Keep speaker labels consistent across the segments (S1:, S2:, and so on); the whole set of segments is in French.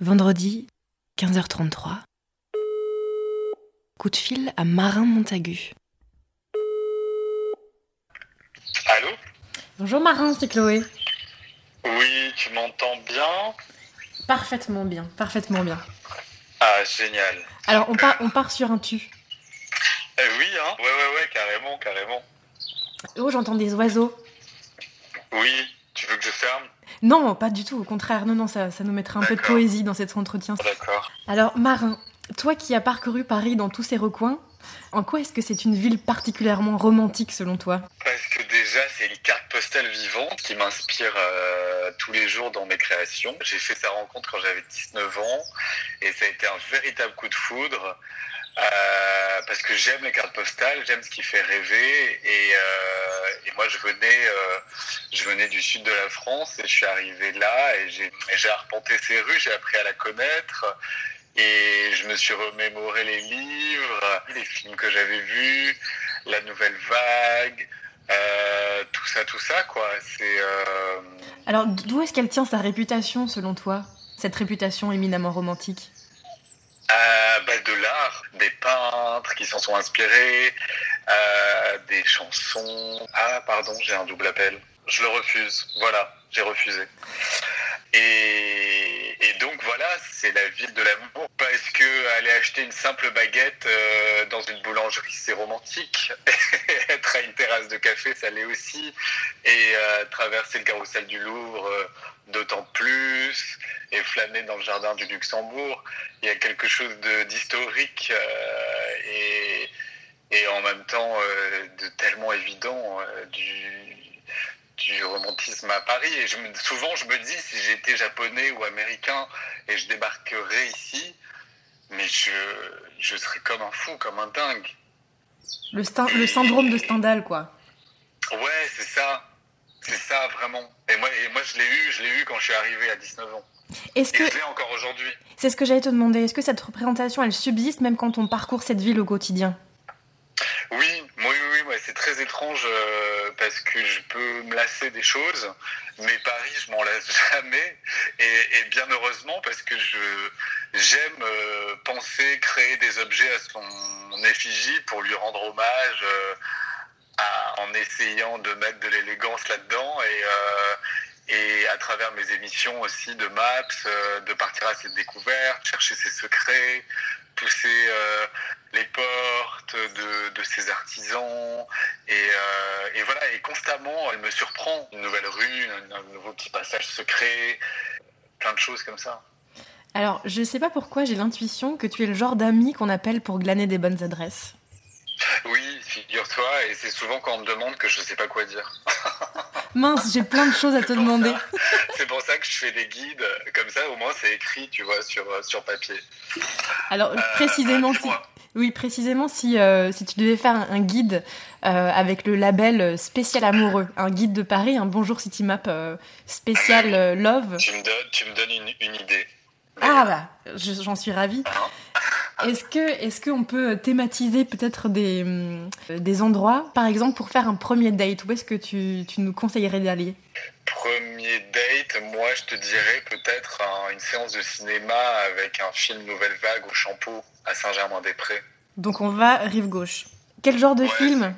S1: Vendredi, 15h33. Coup de fil à Marin Montagu.
S2: Allô?
S3: Bonjour Marin, c'est Chloé.
S2: Oui, tu m'entends bien?
S3: Parfaitement bien, parfaitement bien.
S2: Ah, génial.
S3: Alors on part, on part sur un tu.
S2: Eh oui, hein Ouais, ouais, ouais, carrément, carrément.
S3: Oh, j'entends des oiseaux.
S2: Oui, tu veux que je ferme?
S3: Non, pas du tout, au contraire. Non, non, ça, ça nous mettra un peu de poésie dans cet entretien.
S2: D'accord.
S3: Alors Marin, toi qui as parcouru Paris dans tous ses recoins, en quoi est-ce que c'est une ville particulièrement romantique selon toi?
S2: Parce que déjà, c'est une carte postale vivante qui m'inspire euh, tous les jours dans mes créations. J'ai fait sa rencontre quand j'avais 19 ans et ça a été un véritable coup de foudre. euh, parce que j'aime les cartes postales, j'aime ce qui fait rêver et, euh, et moi je venais, venais du sud de la France et je suis arrivé là et j'ai arpenté ces rues, j'ai appris à la connaître et je me suis remémoré les livres, les films que j'avais vus, la nouvelle vague, euh, tout ça, tout ça, quoi. C'est. euh,
S3: Alors d'où est-ce qu'elle tient sa réputation selon toi Cette réputation éminemment romantique?
S2: Euh, bah, de l'art, des peintres qui s'en sont inspirés, euh, des chansons. Ah, pardon, j'ai un double appel. Je le refuse. Voilà, j'ai refusé. Et, donc voilà, c'est la ville de l'amour parce que aller acheter une simple baguette euh, dans une boulangerie, c'est romantique. Être à une terrasse de café, ça l'est aussi. Et euh, traverser le carrousel du Louvre, euh, d'autant plus. Et flâner dans le jardin du Luxembourg, il y a quelque chose d'historique et, et en même temps de tellement évident du romantisme à Paris. Et je me- souvent, je me dis, si j'étais japonais ou américain et je débarquerais ici, mais je, je serais comme un fou, comme un dingue.
S3: le, syndrome de Stendhal, quoi.
S2: Ouais, c'est ça. C'est ça, vraiment. Et moi, et moi je l'ai eu, je l'ai eu quand je suis arrivé à 19 ans.
S3: Est-ce
S2: Et
S3: que
S2: je l'ai encore aujourd'hui.
S3: c'est ce que j'allais te demander Est-ce que cette représentation, elle subsiste même quand on parcourt cette ville au quotidien?
S2: Oui, oui, ouais, c'est très étrange euh, parce que je peux me lasser des choses, mais Paris, je m'en lasse jamais. Et, bien heureusement parce que je j'aime euh, penser, créer des objets à son effigie pour lui rendre hommage euh, en essayant de mettre de l'élégance là-dedans et et à travers mes émissions aussi de maps, de partir à cette découverte, chercher ses secrets, pousser les portes de, de ces artisans. Et, euh, et voilà, et constamment, elle me surprend. Une nouvelle rue, un, un nouveau petit passage secret, plein de choses comme ça.
S3: Alors, je sais pas pourquoi j'ai l'intuition que tu es le genre d'ami qu'on appelle pour glaner des bonnes adresses.
S2: Oui, figure-toi, et c'est souvent quand on me demande que je sais pas quoi dire.
S3: Mince, j'ai plein de choses à te demander.
S2: C'est pour ça que je fais des guides, comme ça au moins c'est écrit, tu vois, sur, sur papier.
S3: Alors,
S2: Euh,
S3: précisément, si. Oui, précisément si, euh, si tu devais faire un, guide euh, avec le label spécial amoureux, un guide de Paris, un Bonjour City Map euh, spécial euh, love.
S2: Tu me donnes, tu me donnes une, une idée.
S3: Ah bah, je- j'en suis ravie. Est-ce que est-ce qu'on peut thématiser peut-être des, des endroits, par exemple, pour faire un premier date? Où est-ce que tu, tu nous conseillerais d'aller?
S2: Premier date, moi je te dirais peut-être un- une séance de cinéma avec un film Nouvelle Vague au Champeau à Saint-Germain-des-Prés.
S3: Donc on va rive gauche. Quel genre de
S2: Ouais.
S3: film?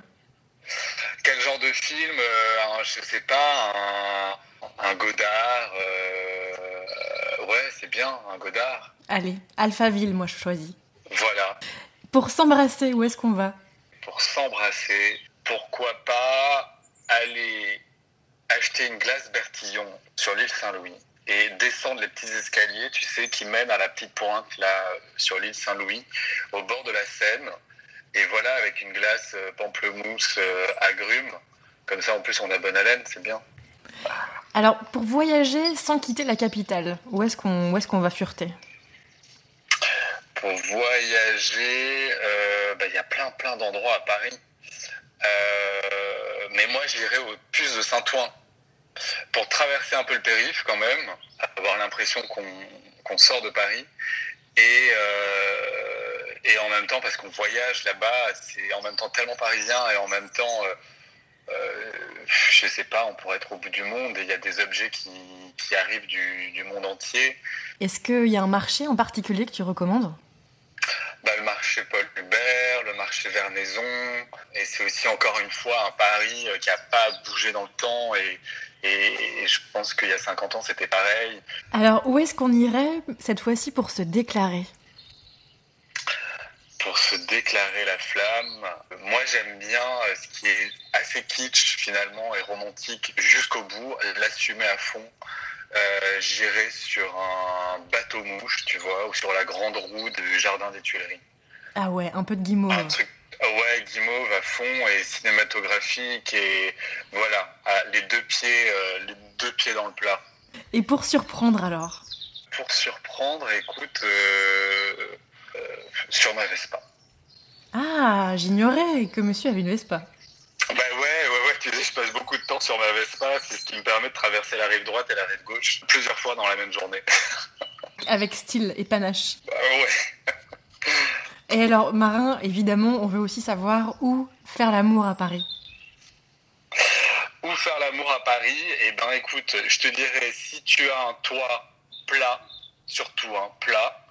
S2: Quel genre de film euh, un- Je sais pas, un, un Godard. euh, ouais, c'est bien, un Godard.
S3: Allez, Alphaville, moi je choisis.
S2: Voilà.
S3: Pour s'embrasser, où est-ce qu'on va?
S2: Pour s'embrasser, pourquoi pas aller acheter une glace Bertillon sur l'île Saint-Louis et descendre les petits escaliers, tu sais, qui mènent à la petite pointe là sur l'île Saint-Louis, au bord de la Seine. Et voilà, avec une glace euh, pamplemousse euh, agrumes. Comme ça, en plus, on a bonne haleine, c'est bien.
S3: Alors, pour voyager sans quitter la capitale, où est-ce qu'on qu'on va fureter?
S2: Pour voyager, euh, bah, il y a plein plein d'endroits à Paris. Euh, mais moi, j'irais au puce de Saint-Ouen pour traverser un peu le périph' quand même, avoir l'impression qu'on sort de Paris. Et, euh, et en même temps, parce qu'on voyage là-bas, c'est en même temps tellement parisien et en même temps euh, euh, je sais pas, on pourrait être au bout du monde et il y a des objets qui, qui arrivent du, du, monde entier.
S3: Est-ce qu'il y a un marché en particulier que tu recommandes?
S2: Bah, Le marché Paul Hubert, le marché Vernaison, et c'est aussi encore une fois un Paris qui n'a pas bougé dans le temps et, et je pense qu'il y a 50 ans, c'était pareil.
S3: Alors, où est-ce qu'on irait cette fois-ci pour se déclarer?
S2: Pour se déclarer la flamme, moi j'aime bien euh, ce qui est assez kitsch finalement et romantique jusqu'au bout, l'assumer à fond. Euh, J'irai sur un bateau mouche, tu vois, ou sur la grande roue du Jardin des Tuileries.
S3: Ah ouais, un peu de guimauve.
S2: Un truc ah ouais, guimauve à fond et cinématographique et voilà, ah, les deux pieds, euh, les deux pieds dans le plat.
S3: Et pour surprendre alors?
S2: Pour surprendre, écoute, euh, euh, sur ma Vespa.
S3: Ah, j'ignorais que monsieur avait une Vespa.
S2: Bah ouais, ouais, ouais, tu sais, je passe beaucoup de temps sur ma Vespa, c'est ce qui me permet de traverser la rive droite et la rive gauche plusieurs fois dans la même journée.
S3: Avec style et panache.
S2: Bah ouais.
S3: Et alors, Marin, évidemment, on veut aussi savoir où faire l'amour à Paris.
S2: Où faire l'amour à Paris? Eh ben, écoute, je te dirais, si tu as un toit plat, surtout un plat,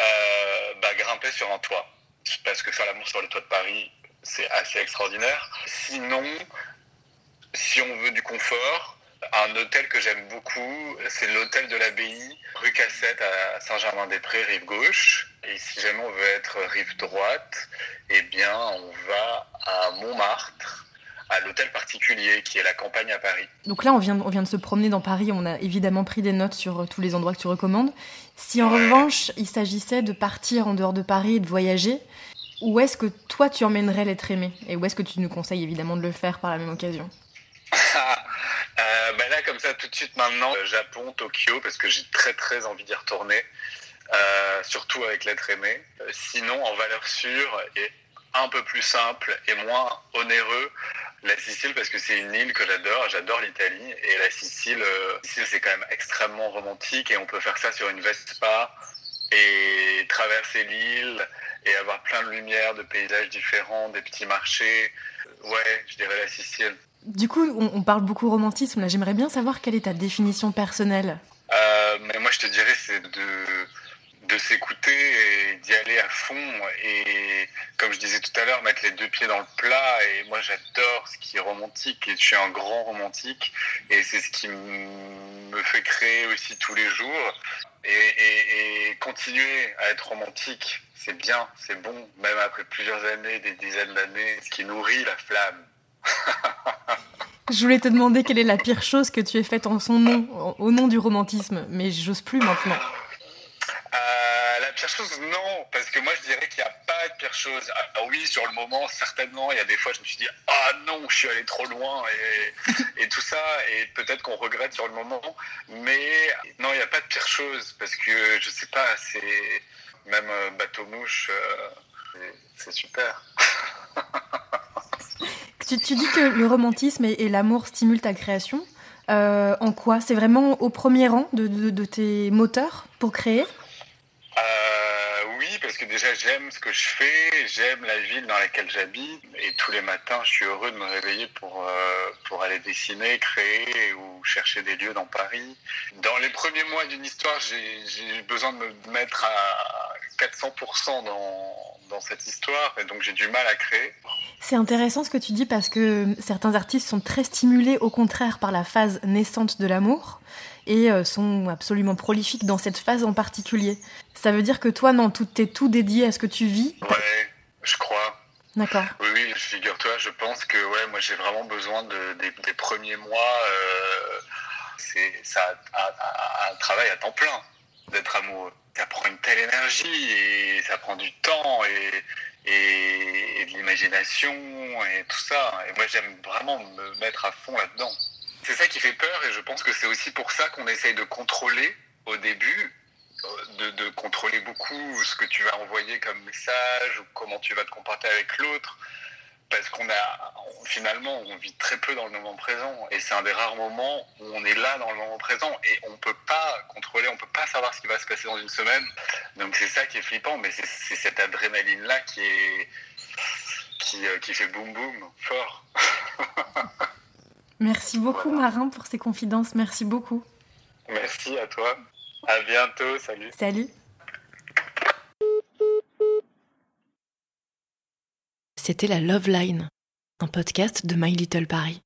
S2: euh, bah, grimper sur un toit. Parce que faire l'amour sur le toit de Paris, c'est assez extraordinaire. Sinon, si on veut du confort, un hôtel que j'aime beaucoup, c'est l'hôtel de l'Abbaye, rue Cassette à Saint-Germain-des-Prés, rive gauche. Et si jamais on veut être rive droite, eh bien, on va à Montmartre, à l'hôtel particulier qui est la campagne à Paris.
S3: Donc là, on vient, on vient de se promener dans Paris, on a évidemment pris des notes sur euh, tous les endroits que tu recommandes. Si en revanche, il s'agissait de partir en dehors de Paris et de voyager, où est-ce que toi tu emmènerais l'être aimé? Et où est-ce que tu nous conseilles évidemment de le faire par la même occasion?
S2: Euh, bah là, comme ça, tout de suite maintenant, euh, Japon, Tokyo, parce que j'ai très très envie d'y retourner, euh, surtout avec l'être aimé. Euh, sinon, en valeur sûre et un peu plus simple et moins onéreux, la Sicile, parce que c'est une île que j'adore, j'adore l'Italie, et la Sicile, Sicile c'est quand même extrêmement romantique, et on peut faire ça sur une Vespa, et traverser l'île, et avoir plein de lumière, de paysages différents, des petits marchés. Ouais, je dirais la Sicile.
S3: Du coup, on, on parle beaucoup romantisme. Là, j'aimerais bien savoir quelle est ta définition personnelle.
S2: Euh, mais moi, je te dirais, c'est de, de s'écouter et d'y aller à fond. Et comme je disais tout à l'heure, mettre les deux pieds dans le plat. Et moi, j'adore ce qui est romantique. Et je suis un grand romantique. Et c'est ce qui me fait créer aussi tous les jours. Et, continuer à être romantique, c'est bien, c'est bon, même après plusieurs années, des dizaines d'années, ce qui nourrit la flamme.
S3: Je voulais te demander quelle est la pire chose que tu aies faite en son nom, au nom du romantisme, mais j'ose plus maintenant.
S2: Pire chose, non, parce que moi je dirais qu'il n'y a pas de pire chose. Alors oui, sur le moment, certainement, il y a des fois je me suis dit ah non, je suis allé trop loin et, et tout ça, et peut-être qu'on regrette sur le moment, mais non, il n'y a pas de pire chose parce que je sais pas, c'est même euh, bateau mouche, euh, c'est super.
S3: Tu, tu, dis que le romantisme et, et l'amour stimulent ta création. Euh, en quoi? C'est vraiment au premier rang de, de, de tes moteurs pour créer?
S2: Parce que déjà j'aime ce que je fais, j'aime la ville dans laquelle j'habite, et tous les matins je suis heureux de me réveiller pour, euh, pour aller dessiner, créer ou chercher des lieux dans Paris. Dans les premiers mois d'une histoire, j'ai besoin de me mettre à 400% dans, dans cette histoire, et donc j'ai du mal à créer.
S3: C'est intéressant ce que tu dis parce que certains artistes sont très stimulés au contraire par la phase naissante de l'amour et euh, sont absolument prolifiques dans cette phase en particulier. Ça veut dire que toi, non, tout est tout dédié à ce que tu vis?
S2: Ouais, je crois.
S3: D'accord.
S2: Oui, oui, figure-toi, je pense que ouais, moi j'ai vraiment besoin de, des, des premiers mois. Euh, c'est ça un travail à temps plein d'être amoureux. Ça prend une telle énergie et ça prend du temps et, de l'imagination et tout ça. Et moi j'aime vraiment me mettre à fond là-dedans. C'est ça qui fait peur et je pense que c'est aussi pour ça qu'on essaye de contrôler au début, de, de, contrôler beaucoup ce que tu vas envoyer comme message ou comment tu vas te comporter avec l'autre. Parce qu'on a, finalement, on vit très peu dans le moment présent et c'est un des rares moments où on est là dans le moment présent et on peut pas contrôler, on peut pas savoir ce qui va se passer dans une semaine. Donc c'est ça qui est flippant, mais c'est cette adrénaline là qui est qui, qui fait boum boum fort.
S3: Merci beaucoup
S2: Voilà.
S3: Marin pour ces confidences, merci beaucoup.
S2: Merci à toi. À bientôt. Salut.
S3: Salut.
S1: C'était la Love Line, un podcast de My Little Paris.